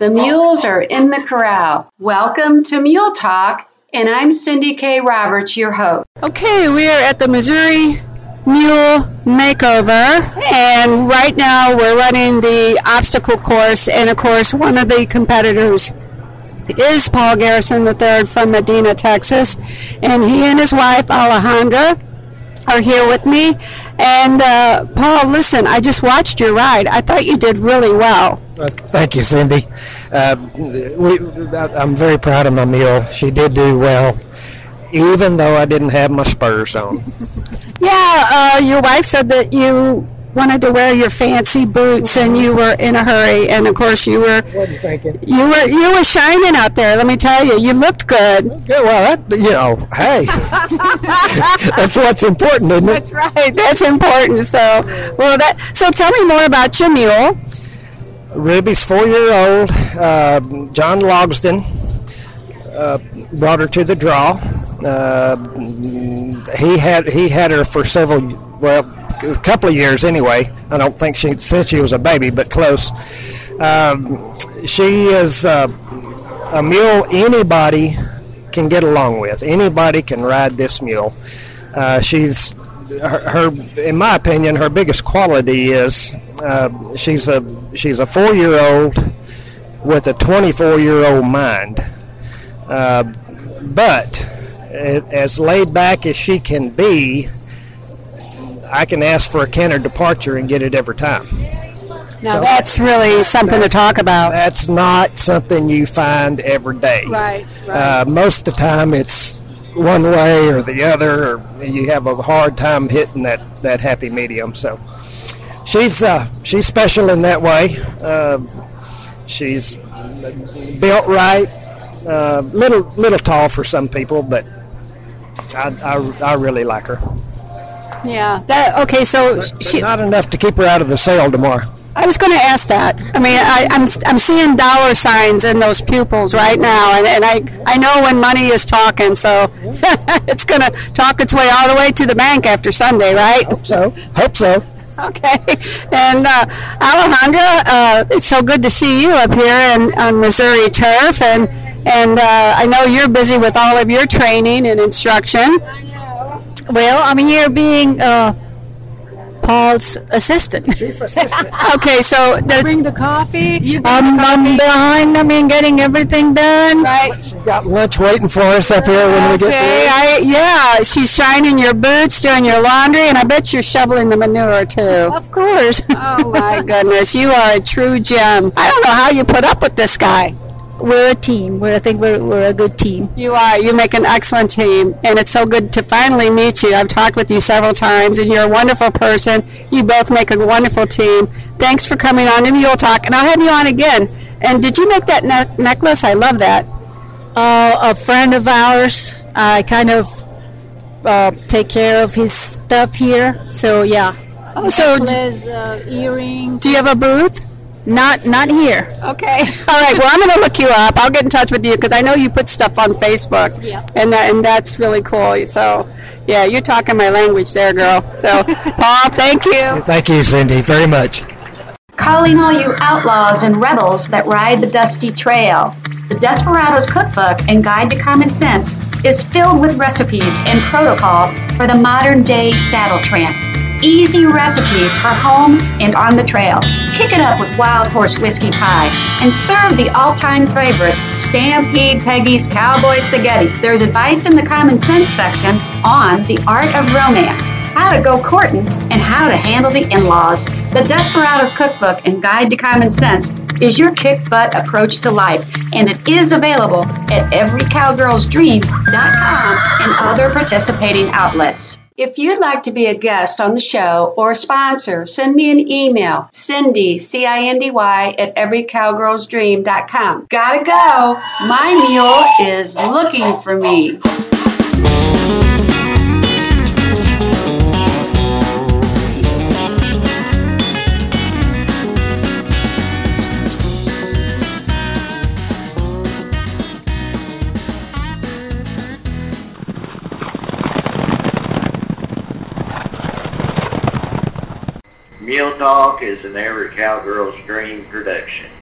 The mules are in the corral. Welcome to Mule Talk, and I'm Cindy K. Roberts, your host. Okay, we are at the Missouri Mule Makeover, and right now we're running the obstacle course, and of course, one of the competitors is Paul Garrison III from Medina, Texas, and he and his wife Alejandra are here with me. And uh, Paul, listen, I just watched your ride. I thought you did really well. Uh, thank you, Cindy. Uh, we, I'm very proud of my mule. She did do well, even though I didn't have my spurs on. Yeah, uh, your wife said that you wanted to wear your fancy boots and you were in a hurry and of course you were What are you thinking? you were you were shining out there let me tell you you looked good Yeah, well, that, you know, hey, that's what's important, isn't it? that's right that's important so well that so tell me more about your mule Ruby's four-year-old. Uh, John Logsden uh, brought her to the draw. Uh, he had he had her for several, well, a couple of years anyway. I don't think she since she was a baby, but close. Um, she is uh, a mule anybody can get along with. Anybody can ride this mule. Uh, she's her, her, in my opinion, her biggest quality is uh, she's a she's a four year old with a 24 year old mind. Uh, but as laid back as she can be, I can ask for a canter departure and get it every time. Now that's really something to talk about That's not something you find every day. right Uh, most of the time, it's one way or the other, or you have a hard time hitting that, that happy medium. So she's uh, she's special in that way. Uh, she's built right, uh, little little tall for some people, but I, I, I really like her. yeah that okay so But she, not enough to keep her out of the sale tomorrow. I was going to ask that. I mean, I, I'm I'm seeing dollar signs in those pupils right now, and, and I I know when money is talking, so it's going to talk its way all the way to the bank after Sunday, right? Hope So hope so. Okay. And uh, Alejandra, uh, it's so good to see you up here in, on Missouri turf, and and uh, I know you're busy with all of your training and instruction. Well, I'm here being uh, Paul's assistant. Okay, so the, Bring the coffee. I'm, I'm behind them in getting everything done. right. She's got lunch waiting for us up here when we get Okay. I, yeah, she's shining your boots, doing your laundry, and I bet you're shoveling the manure too. Of course. Oh my goodness, you are a true gem. I don't know how you put up with this guy. We're a team. We're, I think we're, we're a good team. You are. You make an excellent team, and it's so good to finally meet you. I've talked with you several times, and you're a wonderful person. You both make a wonderful team. Thanks for coming on to Mule Talk, and I'll have you on again. And did you make that ne- necklace? I love that. Uh, a friend of ours, I kind of uh, take care of his stuff here. So, yeah. Oh, so d- Necklace, uh, earrings. do you have a booth? Not, not here. Okay. All right. Well, I'm going to look you up. I'll get in touch with you because I know you put stuff on Facebook. Yeah. And that, and that's really cool. So, yeah, you're talking my language there, girl. So, Paul, thank you. Thank you, Cindy, very much. Calling all you outlaws and rebels that ride the dusty trail. The Desperados Cookbook and Guide to Common Sense is filled with recipes and protocol for the modern day saddle tramp. Easy recipes for home and on the trail. Kick it up with Wild Horse Whiskey Pie and serve the all time favorite, Stampede Peggy's Cowboy Spaghetti. There's advice in the Common Sense section on the art of romance, how to go courting, and how to handle the in laws. The Desperados Cookbook and Guide to Common Sense is your kick butt approach to life, and it is available at everycowgirlsdream.com and other participating outlets. If you'd like to be a guest on the show or a sponsor, send me an email, Cindy, C-I-N-D-Y, at everycowgirlsdream.com. Gotta go. My mule is looking for me. Mule Talk is an Every Cowgirl's Dream production.